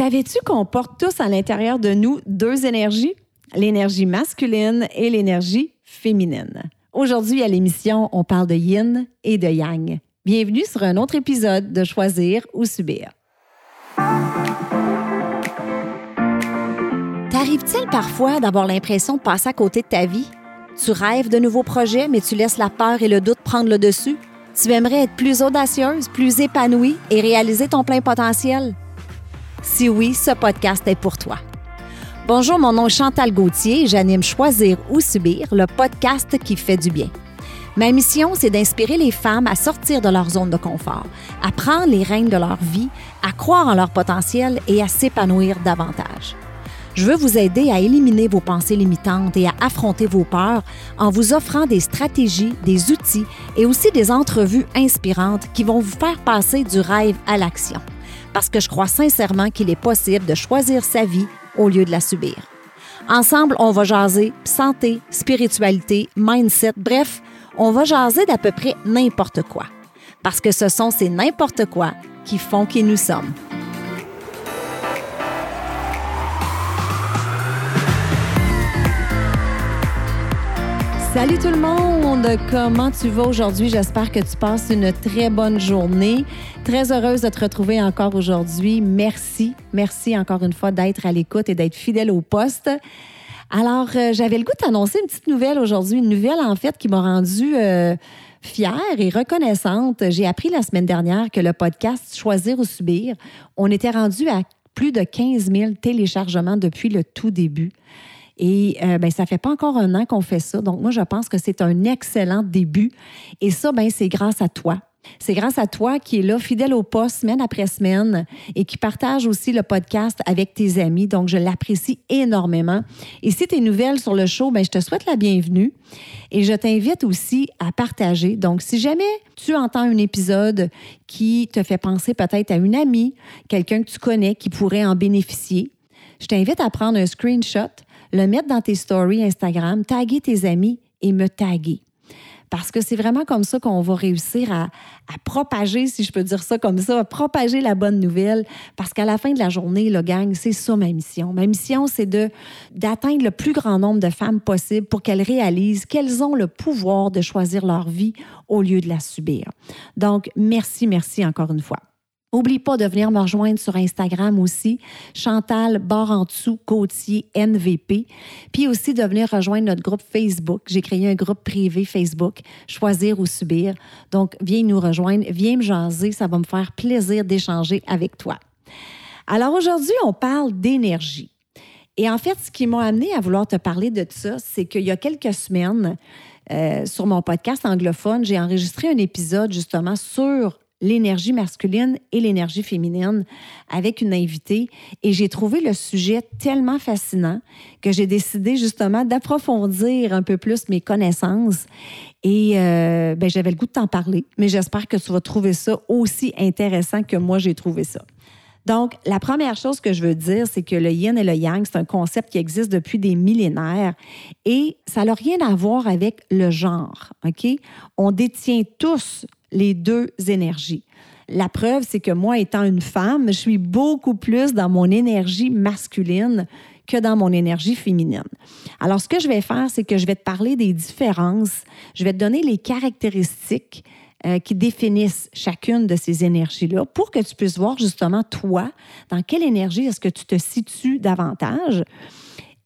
Savais-tu qu'on porte tous à l'intérieur de nous deux énergies, l'énergie masculine et l'énergie féminine? Aujourd'hui à l'émission, on parle de yin et de yang. Bienvenue sur un autre épisode de Choisir ou Subir. T'arrive-t-il parfois d'avoir l'impression de passer à côté de ta vie? Tu rêves de nouveaux projets, mais tu laisses la peur et le doute prendre le dessus? Tu aimerais être plus audacieuse, plus épanouie et réaliser ton plein potentiel? Si oui, ce podcast est pour toi. Bonjour, mon nom est Chantal Gauthier et j'anime Choisir ou Subir, le podcast qui fait du bien. Ma mission, c'est d'inspirer les femmes à sortir de leur zone de confort, à prendre les rênes de leur vie, à croire en leur potentiel et à s'épanouir davantage. Je veux vous aider à éliminer vos pensées limitantes et à affronter vos peurs en vous offrant des stratégies, des outils et aussi des entrevues inspirantes qui vont vous faire passer du rêve à l'action parce que je crois sincèrement qu'il est possible de choisir sa vie au lieu de la subir. Ensemble, on va jaser santé, spiritualité, mindset, bref, on va jaser d'à peu près n'importe quoi. Parce que ce sont ces n'importe quoi qui font qui nous sommes. Salut tout le monde, comment tu vas aujourd'hui? J'espère que tu passes une très bonne journée. Très heureuse de te retrouver encore aujourd'hui. Merci, merci encore une fois d'être à l'écoute et d'être fidèle au poste. Alors, euh, j'avais le goût d'annoncer une petite nouvelle aujourd'hui, une nouvelle en fait qui m'a rendue euh, fière et reconnaissante. J'ai appris la semaine dernière que le podcast Choisir ou Subir, on était rendu à plus de 15 000 téléchargements depuis le tout début. Et euh, ben, ça fait pas encore un an qu'on fait ça. Donc, moi, je pense que c'est un excellent début. Et ça, ben, c'est grâce à toi. C'est grâce à toi qui es là, fidèle au poste, semaine après semaine, et qui partage aussi le podcast avec tes amis. Donc, je l'apprécie énormément. Et si tu es nouvelle sur le show, ben, je te souhaite la bienvenue. Et je t'invite aussi à partager. Donc, si jamais tu entends un épisode qui te fait penser peut-être à une amie, quelqu'un que tu connais qui pourrait en bénéficier, je t'invite à prendre un screenshot le mettre dans tes stories Instagram, taguer tes amis et me taguer. Parce que c'est vraiment comme ça qu'on va réussir à, propager, si je peux dire ça comme ça, à propager la bonne nouvelle. Parce qu'à la fin de la journée, le gang, c'est ça ma mission. Ma mission, c'est d'atteindre le plus grand nombre de femmes possible pour qu'elles réalisent qu'elles ont le pouvoir de choisir leur vie au lieu de la subir. Donc, merci, merci encore une fois. N'oublie pas de venir me rejoindre sur Instagram aussi, Chantal barre en dessous Gauthier NVP. Puis aussi de venir rejoindre notre groupe Facebook. J'ai créé un groupe privé Facebook, Choisir ou Subir. Donc, viens nous rejoindre, viens me jaser, ça va me faire plaisir d'échanger avec toi. Alors aujourd'hui, on parle d'énergie. Et en fait, ce qui m'a amené à vouloir te parler de ça, c'est qu'il y a quelques semaines, euh, sur mon podcast anglophone, j'ai enregistré un épisode justement sur l'énergie masculine et l'énergie féminine avec une invitée et j'ai trouvé le sujet tellement fascinant que j'ai décidé justement d'approfondir un peu plus mes connaissances et euh, ben, j'avais le goût de t'en parler, mais j'espère que tu vas trouver ça aussi intéressant que moi j'ai trouvé ça. Donc, la première chose que je veux dire, c'est que le yin et le yang, c'est un concept qui existe depuis des millénaires et ça n'a rien à voir avec le genre, OK? On détient tous les deux énergies. La preuve, c'est que moi, étant une femme, je suis beaucoup plus dans mon énergie masculine que dans mon énergie féminine. Alors, ce que je vais faire, c'est que je vais te parler des différences, je vais te donner les caractéristiques euh, qui définissent chacune de ces énergies-là pour que tu puisses voir justement, toi, dans quelle énergie est-ce que tu te situes davantage.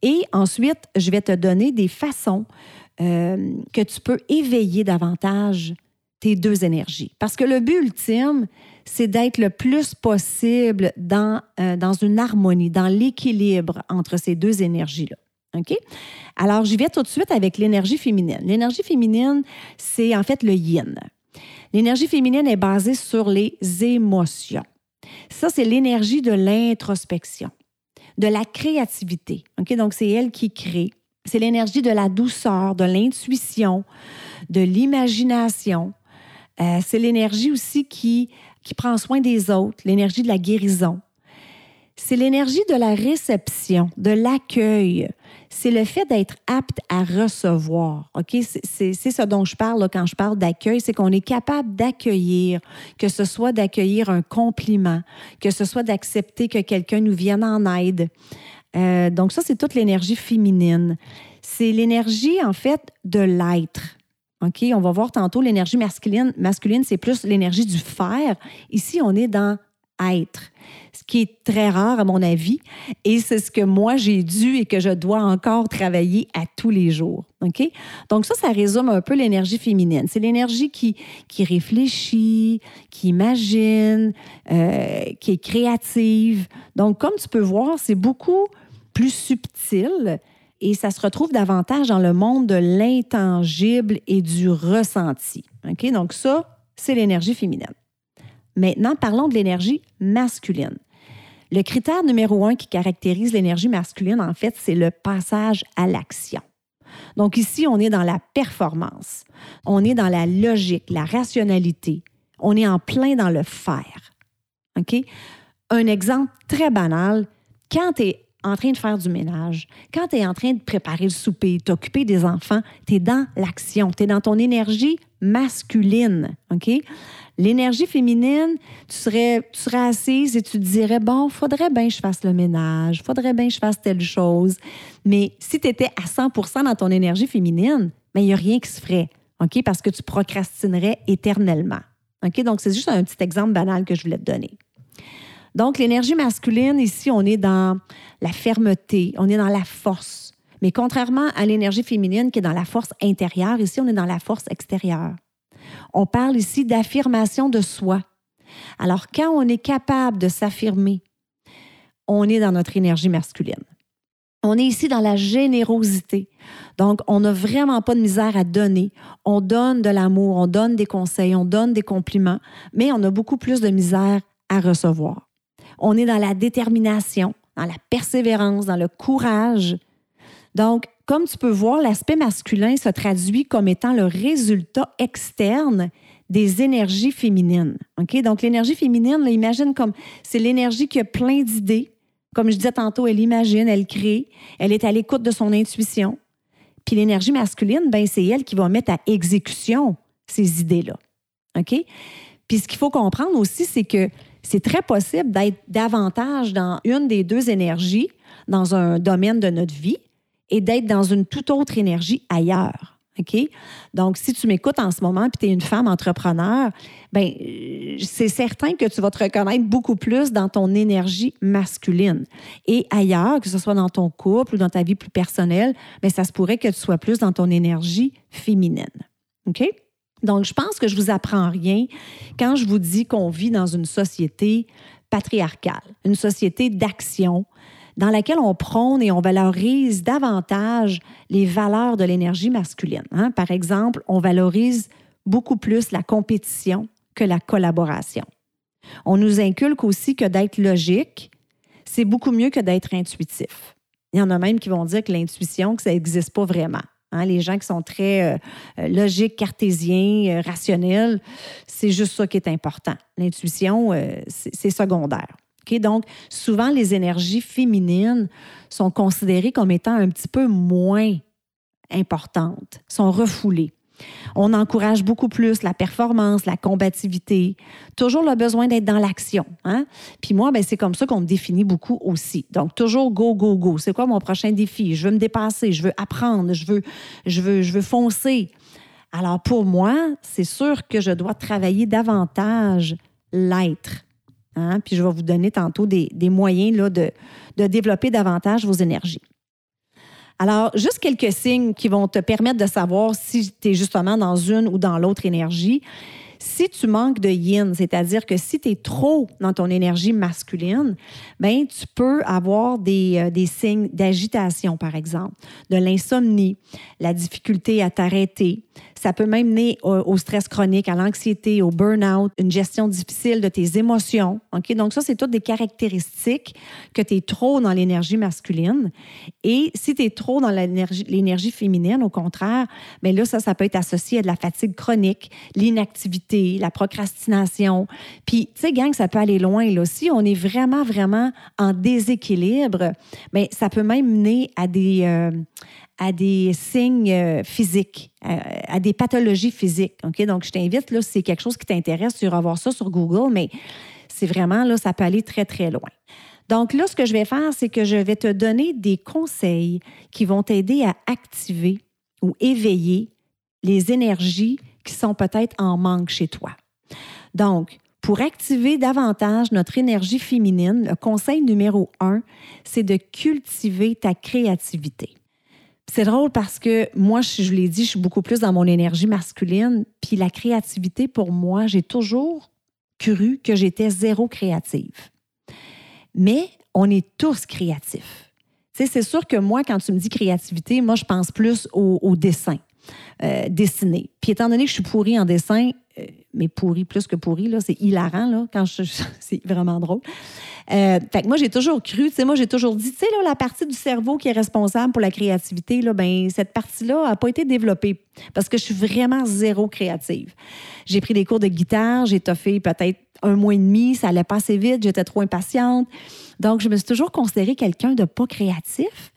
Et ensuite, je vais te donner des façons euh, que tu peux éveiller davantage tes deux énergies. Parce que le but ultime, c'est d'être le plus possible dans, euh, dans une harmonie, dans l'équilibre entre ces deux énergies-là. OK? Alors, j'y vais tout de suite avec l'énergie féminine. L'énergie féminine, c'est en fait le yin. L'énergie féminine est basée sur les émotions. Ça, c'est l'énergie de l'introspection, de la créativité. OK? Donc, c'est elle qui crée. C'est l'énergie de la douceur, de l'intuition, de l'imagination, euh, c'est l'énergie aussi qui, qui prend soin des autres, l'énergie de la guérison. c'est l'énergie de la réception, de l'accueil. C'est le fait d'être apte à recevoir. C'est ce dont je parle quand je parle d'accueil, c'est qu'on est capable d'accueillir, que ce soit d'accueillir un compliment, que ce soit d'accepter que quelqu'un nous vienne en aide. Euh, donc ça, c'est toute l'énergie féminine. C'est l'énergie, en fait, de l'être. OK? On va voir tantôt l'énergie masculine. Masculine, c'est plus l'énergie du faire. Ici, on est dans être, ce qui est très rare à mon avis, et c'est ce que moi j'ai dû et que je dois encore travailler à tous les jours. OK? Donc ça, ça résume un peu l'énergie féminine. C'est l'énergie qui, qui réfléchit, qui imagine, euh, qui est créative. Donc comme tu peux voir, c'est beaucoup plus subtil et ça se retrouve davantage dans le monde de l'intangible et du ressenti. OK? Donc ça, c'est l'énergie féminine. Maintenant, parlons de l'énergie masculine. Le critère numéro un qui caractérise l'énergie masculine, en fait, c'est le passage à l'action. Donc ici, on est dans la performance, on est dans la logique, la rationalité, on est en plein dans le faire. OK? Un exemple très banal, quand tu es en train de faire du ménage, quand tu es en train de préparer le souper, t'occuper des enfants, tu es dans l'action, tu es dans ton énergie masculine. OK? L'énergie féminine, tu serais, assise et tu te dirais, bon, faudrait bien que je fasse le ménage, faudrait bien que je fasse telle chose. Mais si tu étais à 100 dans ton énergie féminine, ben, il n'y a rien qui se ferait, OK? Parce que tu procrastinerais éternellement. OK? Donc, c'est juste un petit exemple banal que je voulais te donner. Donc, l'énergie masculine, ici, on est dans la fermeté, on est dans la force. Mais contrairement à l'énergie féminine qui est dans la force intérieure, ici, on est dans la force extérieure. On parle ici d'affirmation de soi. Alors, quand on est capable de s'affirmer, on est dans notre énergie masculine. On est ici dans la générosité. Donc, on n'a vraiment pas de misère à donner. On donne de l'amour, on donne des conseils, on donne des compliments, mais on a beaucoup plus de misère à recevoir. On est dans la détermination, dans la persévérance, dans le courage. Donc, comme tu peux voir, l'aspect masculin se traduit comme étant le résultat externe des énergies féminines. OK? Donc, l'énergie féminine, imagine comme c'est l'énergie qui a plein d'idées. Comme je disais tantôt, elle imagine, elle crée, elle est à l'écoute de son intuition. Puis l'énergie masculine, ben, c'est elle qui va mettre à exécution ces idées-là. Puis ce qu'il faut comprendre aussi, c'est que c'est très possible d'être davantage dans une des deux énergies dans un domaine de notre vie et d'être dans une toute autre énergie ailleurs. OK? Donc, si tu m'écoutes en ce moment et tu es une femme entrepreneur, ben c'est certain que tu vas te reconnaître beaucoup plus dans ton énergie masculine. Et ailleurs, que ce soit dans ton couple ou dans ta vie plus personnelle, ben ça se pourrait que tu sois plus dans ton énergie féminine. OK? Donc, je pense que je vous apprends rien quand je vous dis qu'on vit dans une société patriarcale, une société d'action, dans laquelle on prône et on valorise davantage les valeurs de l'énergie masculine. Hein. Par exemple, on valorise beaucoup plus la compétition que la collaboration. On nous inculque aussi que d'être logique, c'est beaucoup mieux que d'être intuitif. Il y en a même qui vont dire que l'intuition, que ça n'existe pas vraiment. Hein. les gens qui sont très euh, euh, logiques, cartésiens, euh, rationnels, c'est juste ça qui est important. L'intuition, c'est secondaire. Donc, souvent, les énergies féminines sont considérées comme étant un petit peu moins importantes, sont refoulées. On encourage beaucoup plus la performance, la combativité, toujours le besoin d'être dans l'action. Hein? Puis moi, ben, c'est comme ça qu'on me définit beaucoup aussi. Donc, toujours go, go, go. C'est quoi mon prochain défi? Je veux me dépasser, je veux apprendre, je veux, je veux, je veux foncer. Alors, pour moi, c'est sûr que je dois travailler davantage l'être Hein? Puis je vais vous donner tantôt des, moyens là, de, de développer davantage vos énergies. Alors, juste quelques signes qui vont te permettre de savoir si tu es justement dans une ou dans l'autre énergie. Si tu manques de yin, c'est-à-dire que si tu es trop dans ton énergie masculine, ben tu peux avoir des, euh, des signes d'agitation, par exemple, de l'insomnie, la difficulté à t'arrêter. Ça peut même mener au, stress chronique, à l'anxiété, au burn-out, une gestion difficile de tes émotions. Ok, Donc, ça, c'est toutes des caractéristiques que tu es trop dans l'énergie masculine. Et si tu es trop dans l'énergie féminine, au contraire, bien là, ça, ça peut être associé à de la fatigue chronique, l'inactivité, la procrastination. Puis, tu sais, gang, ça peut aller loin. Là. Si on est vraiment, vraiment en déséquilibre, bien, ça peut même mener à des, euh, à des signes euh, physiques, à, des pathologies physiques. Donc, je t'invite, si c'est quelque chose qui t'intéresse, tu iras voir ça sur Google, mais c'est vraiment, là, ça peut aller très, très loin. Donc là, ce que je vais faire, c'est que je vais te donner des conseils qui vont t'aider à activer ou éveiller les énergies qui sont peut-être en manque chez toi. Donc, pour activer davantage notre énergie féminine, le conseil numéro un, c'est de cultiver ta créativité. C'est drôle parce que moi, je, l'ai dit, je suis beaucoup plus dans mon énergie masculine. Puis la créativité, pour moi, j'ai toujours cru que j'étais zéro créative. Mais on est tous créatifs. C'est sûr que moi, quand tu me dis créativité, moi, je pense plus au, dessin, euh, dessiner. Puis étant donné que je suis pourrie en dessin, mais pourri plus que pourri, là, c'est hilarant, là, quand je, c'est vraiment drôle. Euh, moi, j'ai toujours cru, tu sais, moi, j'ai toujours dit, tu sais, là, la partie du cerveau qui est responsable pour la créativité, là, ben, cette partie-là n'a pas été développée parce que je suis vraiment zéro créative. J'ai pris des cours de guitare, j'ai toffé peut-être un mois et demi, ça allait pas assez vite, j'étais trop impatiente. Donc, je me suis toujours considérée quelqu'un de pas créatif.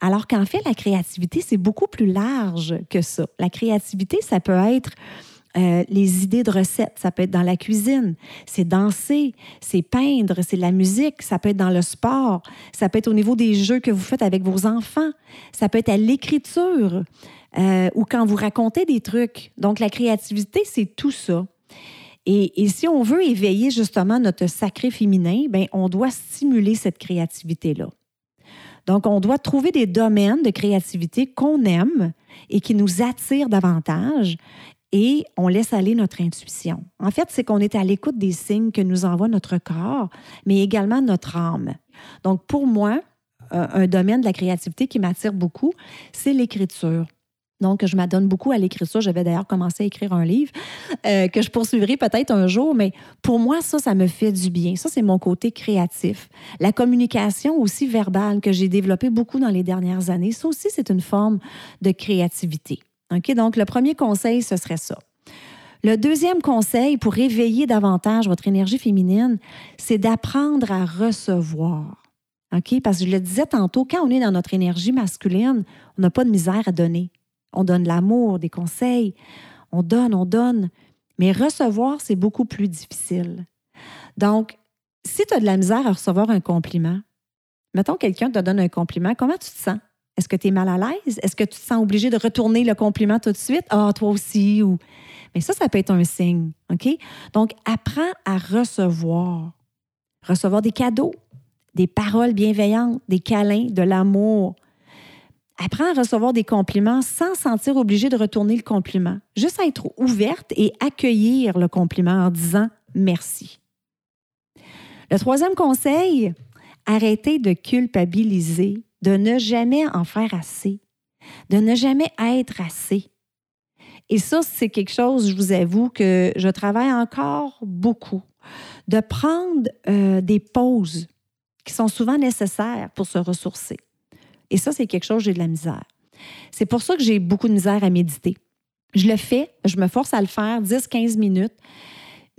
Alors qu'en fait, la créativité, c'est beaucoup plus large que ça. La créativité, ça peut être euh, les idées de recettes, ça peut être dans la cuisine, c'est danser, c'est peindre, c'est la musique, ça peut être dans le sport, ça peut être au niveau des jeux que vous faites avec vos enfants, ça peut être à l'écriture euh, ou quand vous racontez des trucs. Donc la créativité, c'est tout ça. Et, et, si on veut éveiller justement notre sacré féminin, ben on doit stimuler cette créativité-là. Donc, on doit trouver des domaines de créativité qu'on aime et qui nous attirent davantage et on laisse aller notre intuition. En fait, c'est qu'on est à l'écoute des signes que nous envoie notre corps, mais également notre âme. Donc, pour moi, un domaine de la créativité qui m'attire beaucoup, c'est l'écriture. Donc, je m'adonne beaucoup à l'écriture. J'avais d'ailleurs commencé à écrire un livre euh, que je poursuivrai peut-être un jour, mais pour moi, ça, ça me fait du bien. Ça, c'est mon côté créatif. La communication aussi verbale que j'ai développée beaucoup dans les dernières années, ça aussi, c'est une forme de créativité. Donc, le premier conseil, ce serait ça. Le deuxième conseil pour éveiller davantage votre énergie féminine, c'est d'apprendre à recevoir. OK? Parce que je le disais tantôt, quand on est dans notre énergie masculine, on n'a pas de misère à donner. On donne l'amour, des conseils, on donne, on donne. Mais recevoir, c'est beaucoup plus difficile. Donc, si tu as de la misère à recevoir un compliment, mettons quelqu'un te donne un compliment, comment tu te sens? Est-ce que tu es mal à l'aise? Est-ce que tu te sens obligé de retourner le compliment tout de suite? Ah, toi aussi. Mais ça, ça peut être un signe. OK? Donc, apprends à recevoir. Recevoir des cadeaux, des paroles bienveillantes, des câlins, de l'amour. Apprends à recevoir des compliments sans sentir obligé de retourner le compliment. Juste à être ouverte et accueillir le compliment en disant merci. Le troisième conseil, arrêtez de culpabiliser de ne jamais en faire assez, de ne jamais être assez. Et ça, c'est quelque chose, je vous avoue, que je travaille encore beaucoup. De prendre euh, des pauses qui sont souvent nécessaires pour se ressourcer. Et ça, c'est quelque chose, j'ai de la misère. C'est pour ça que j'ai beaucoup de misère à méditer. Je le fais, je me force à le faire 10-15 minutes,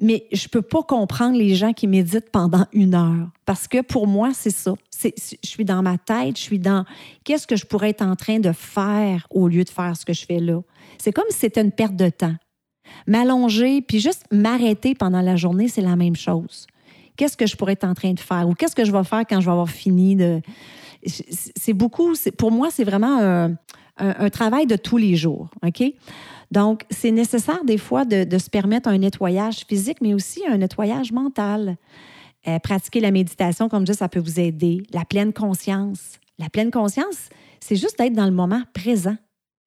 mais je peux pas comprendre les gens qui méditent pendant une heure. Parce que pour moi, c'est ça. je suis dans ma tête, je suis dans qu'est-ce que je pourrais être en train de faire au lieu de faire ce que je fais là. C'est comme si c'était une perte de temps. M'allonger, puis juste m'arrêter pendant la journée, c'est la même chose. Qu'est-ce que je pourrais être en train de faire ou qu'est-ce que je vais faire quand je vais avoir fini de. C'est beaucoup, pour moi, c'est vraiment un, un, travail de tous les jours. OK? Donc, c'est nécessaire des fois de, se permettre un nettoyage physique, mais aussi un nettoyage mental. Euh, pratiquer la méditation, comme je dis, ça peut vous aider. La pleine conscience. La pleine conscience, c'est juste d'être dans le moment présent.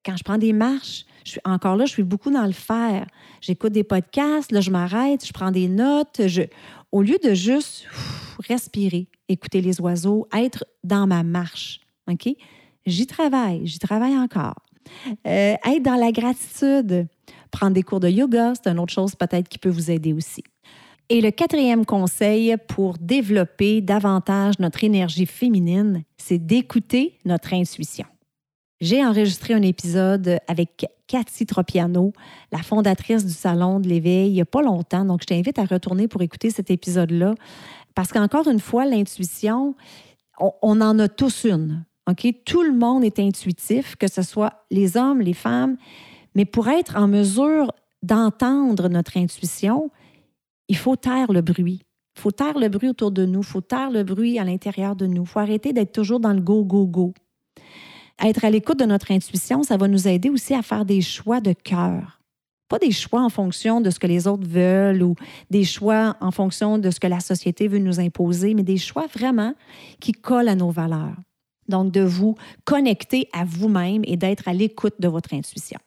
Quand je prends des marches, je suis encore là, je suis beaucoup dans le faire. J'écoute des podcasts, là, je m'arrête, je prends des notes. Je, au lieu de juste respirer, écouter les oiseaux, être dans ma marche. OK? J'y travaille, j'y travaille encore. Euh, être dans la gratitude, prendre des cours de yoga, c'est une autre chose peut-être qui peut vous aider aussi. Et le quatrième conseil pour développer davantage notre énergie féminine, c'est d'écouter notre intuition. j'ai enregistré un épisode avec Cathy Tropiano, la fondatrice du Salon de l'éveil, il n'y a pas longtemps. Donc, je t'invite à retourner pour écouter cet épisode-là. Parce qu'encore une fois, l'intuition, on, en a tous une. Tout le monde est intuitif, que ce soit les hommes, les femmes. Mais pour être en mesure d'entendre notre intuition, il faut taire le bruit. Il faut taire le bruit autour de nous. Il faut taire le bruit à l'intérieur de nous. Il faut arrêter d'être toujours dans le go, go, go être à l'écoute de notre intuition, ça va nous aider aussi à faire des choix de cœur. Pas des choix en fonction de ce que les autres veulent ou des choix en fonction de ce que la société veut nous imposer, mais des choix vraiment qui collent à nos valeurs. Donc, de vous connecter à vous-même et d'être à l'écoute de votre intuition.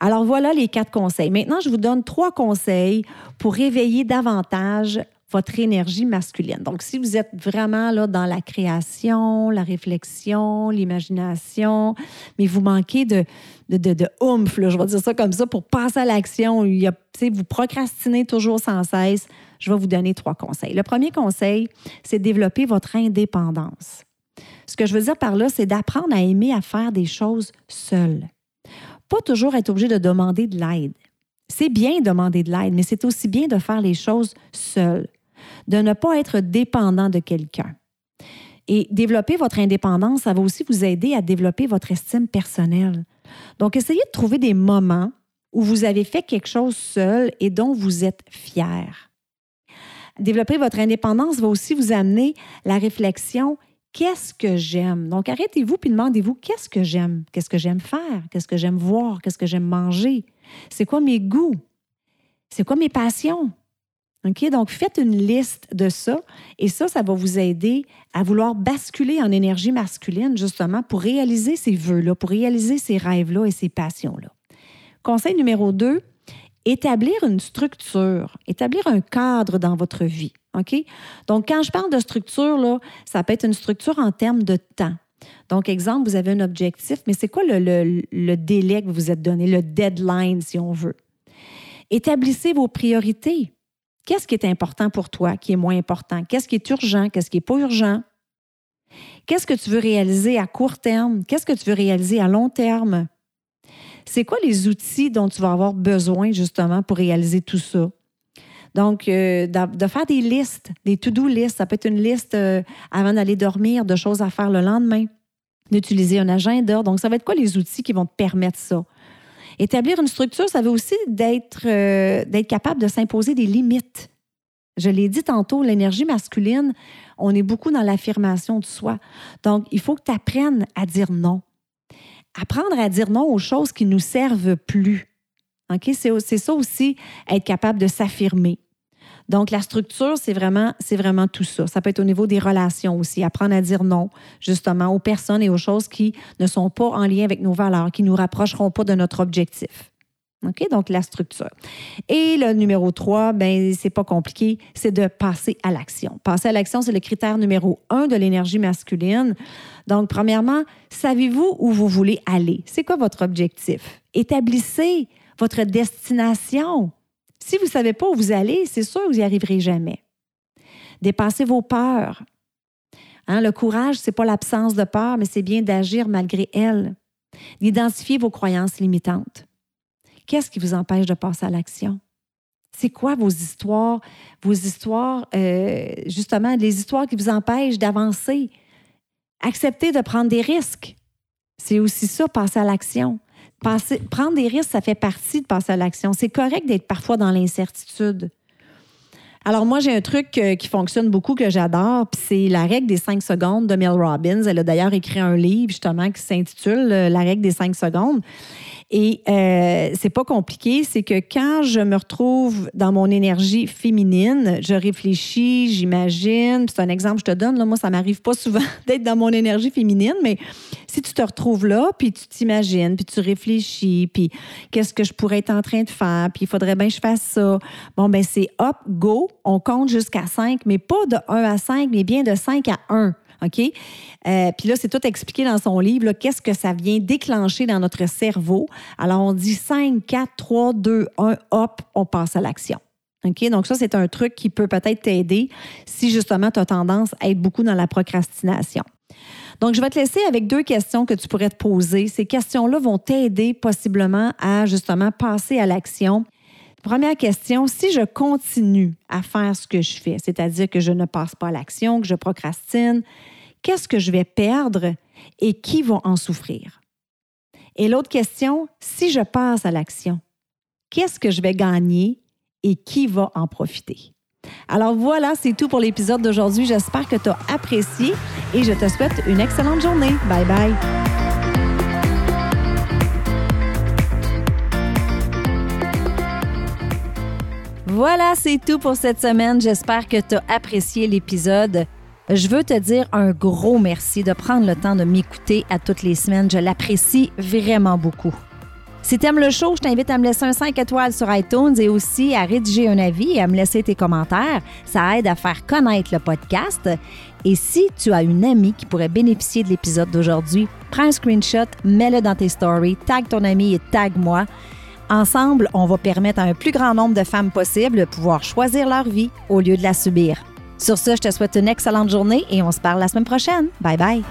Alors voilà les quatre conseils. Maintenant, je vous donne trois conseils pour réveiller davantage votre énergie masculine. Donc, si vous êtes vraiment là dans la création, la réflexion, l'imagination, mais vous manquez de, de, de, de je vais dire ça comme ça, pour passer à l'action, vous procrastinez toujours sans cesse, je vais vous donner trois conseils. Le premier conseil, c'est développer votre indépendance. Ce que je veux dire par là, c'est d'apprendre à aimer à faire des choses seul. Pas toujours être obligé de demander de l'aide. C'est bien de demander de l'aide, mais c'est aussi bien de faire les choses seul de ne pas être dépendant de quelqu'un. Et développer votre indépendance, ça va aussi vous aider à développer votre estime personnelle. Donc, essayez de trouver des moments où vous avez fait quelque chose seul et dont vous êtes fier. Développer votre indépendance va aussi vous amener la réflexion qu'est-ce que j'aime? Donc, arrêtez-vous puis demandez-vous qu'est-ce que j'aime? Qu'est-ce que j'aime faire? Qu'est-ce que j'aime voir? Qu'est-ce que j'aime manger? C'est quoi mes goûts? C'est quoi mes passions? OK? Donc, faites une liste de ça et ça, ça va vous aider à vouloir basculer en énergie masculine, justement, pour réaliser ces vœux-là, pour réaliser ces rêves-là et ces passions-là. Conseil numéro deux, établir une structure, établir un cadre dans votre vie. OK? Donc, quand je parle de structure, là, ça peut être une structure en termes de temps. Donc, exemple, vous avez un objectif, mais c'est quoi le, le, le délai que vous vous êtes donné, le deadline, si on veut? Établissez vos priorités. Qu'est-ce qui est important pour toi, qui est moins important? Qu'est-ce qui est urgent? Qu'est-ce qui n'est pas urgent? Qu'est-ce que tu veux réaliser à court terme? Qu'est-ce que tu veux réaliser à long terme? C'est quoi les outils dont tu vas avoir besoin justement pour réaliser tout ça? Donc, euh, de faire des listes, des to-do listes. Ça peut être une liste euh, avant d'aller dormir de choses à faire le lendemain, d'utiliser un agenda. Donc, ça va être quoi les outils qui vont te permettre ça? Établir une structure, ça veut aussi d'être euh, d'être capable de s'imposer des limites. Je l'ai dit tantôt, l'énergie masculine, on est beaucoup dans l'affirmation de soi. Donc, il faut que tu apprennes à dire non. Apprendre à dire non aux choses qui ne nous servent plus. OK? C'est ça aussi, être capable de s'affirmer. Donc, la structure, c'est vraiment, c'est vraiment tout ça. Ça peut être au niveau des relations aussi, apprendre à dire non, justement, aux personnes et aux choses qui ne sont pas en lien avec nos valeurs, qui ne nous rapprocheront pas de notre objectif. Donc, la structure. Et le numéro 3, ben c'est pas compliqué, c'est de passer à l'action. Passer à l'action, c'est le critère numéro un de l'énergie masculine. Donc, premièrement, savez-vous où vous voulez aller? C'est quoi votre objectif? Établissez votre destination. Si vous ne savez pas où vous allez, c'est sûr que vous n'y arriverez jamais. Dépassez vos peurs. Hein, le courage, ce n'est pas l'absence de peur, mais c'est bien d'agir malgré elles. D'identifier vos croyances limitantes. Qu'est-ce qui vous empêche de passer à l'action? C'est quoi vos histoires, vos histoires, euh, justement, les histoires qui vous empêchent d'avancer? Acceptez de prendre des risques. C'est aussi ça, passer à l'action prendre des risques, ça fait partie de passer à l'action. C'est correct d'être parfois dans l'incertitude. Alors moi, j'ai un truc euh, qui fonctionne beaucoup que j'adore, puis c'est la règle des cinq secondes de Mel Robbins. Elle a d'ailleurs écrit un livre justement qui s'intitule euh, La règle des cinq secondes. Et euh, c'est pas compliqué, c'est que quand je me retrouve dans mon énergie féminine, je réfléchis, j'imagine. C'est un exemple que je te donne. Là, moi, ça m'arrive pas souvent d'être dans mon énergie féminine, mais si tu te retrouves là, puis tu t'imagines, puis tu réfléchis, puis qu'est-ce que je pourrais être en train de faire, puis il faudrait bien que je fasse ça. Bon, ben c'est hop, go, on compte jusqu'à 5, mais pas de 1 à 5, mais bien de 5 à 1. OK? Euh, puis là, c'est tout expliqué dans son livre, qu'est-ce que ça vient déclencher dans notre cerveau. Alors, on dit 5, 4, 3, 2, 1, hop, on passe à l'action. OK? Donc, ça, c'est un truc qui peut peut-être t'aider si justement tu as tendance à être beaucoup dans la procrastination. Donc, je vais te laisser avec deux questions que tu pourrais te poser. Ces questions-là vont t'aider possiblement à justement passer à l'action. Première question, si je continue à faire ce que je fais, c'est-à-dire que je ne passe pas à l'action, que je procrastine, qu'est-ce que je vais perdre et qui va en souffrir? Et l'autre question, si je passe à l'action, qu'est-ce que je vais gagner et qui va en profiter? Alors voilà, c'est tout pour l'épisode d'aujourd'hui. J'espère que tu as apprécié et je te souhaite une excellente journée. Bye bye. Voilà, c'est tout pour cette semaine. J'espère que tu as apprécié l'épisode. Je veux te dire un gros merci de prendre le temps de m'écouter à toutes les semaines. Je l'apprécie vraiment beaucoup. Si tu aimes le show, je t'invite à me laisser un 5 étoiles sur iTunes et aussi à rédiger un avis et à me laisser tes commentaires. Ça aide à faire connaître le podcast. Et si tu as une amie qui pourrait bénéficier de l'épisode d'aujourd'hui, prends un screenshot, mets-le dans tes stories, tag ton ami et tag moi. Ensemble, on va permettre à un plus grand nombre de femmes possible de pouvoir choisir leur vie au lieu de la subir. Sur ce, je te souhaite une excellente journée et on se parle la semaine prochaine. Bye bye.